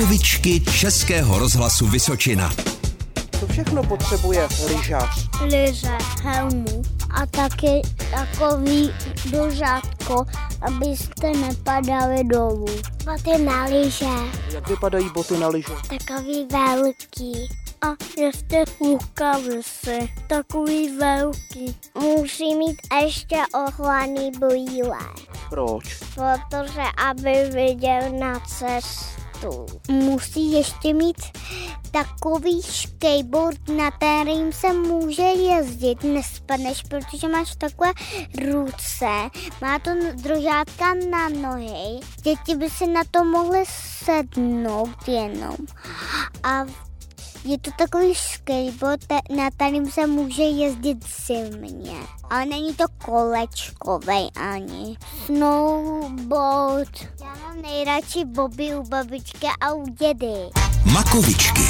Makovičky Českého rozhlasu Vysočina. Co všechno potřebuje lyžař? Lyže, helmu a taky takový dožátko, abyste nepadali dolů. Boty na lyže, Jak vypadají boty na lyže? takový velký. A ještě rukavice, takový velký. Musí mít ještě ochlaný brýle, Proč? protože aby viděl na cestu. Musí ještě mít takový skateboard, na kterým se může jezdit, nespadneš, protože máš takové ruce, má to družátka na nohy, děti by si na to mohly sednout jenom. A je to takový skateboard, te- na kterým se může jezdit zimně. Ale není to kolečkovej ani. Snowboard. Já mám nejradši Bobby u babičky a u dědy. Makovičky.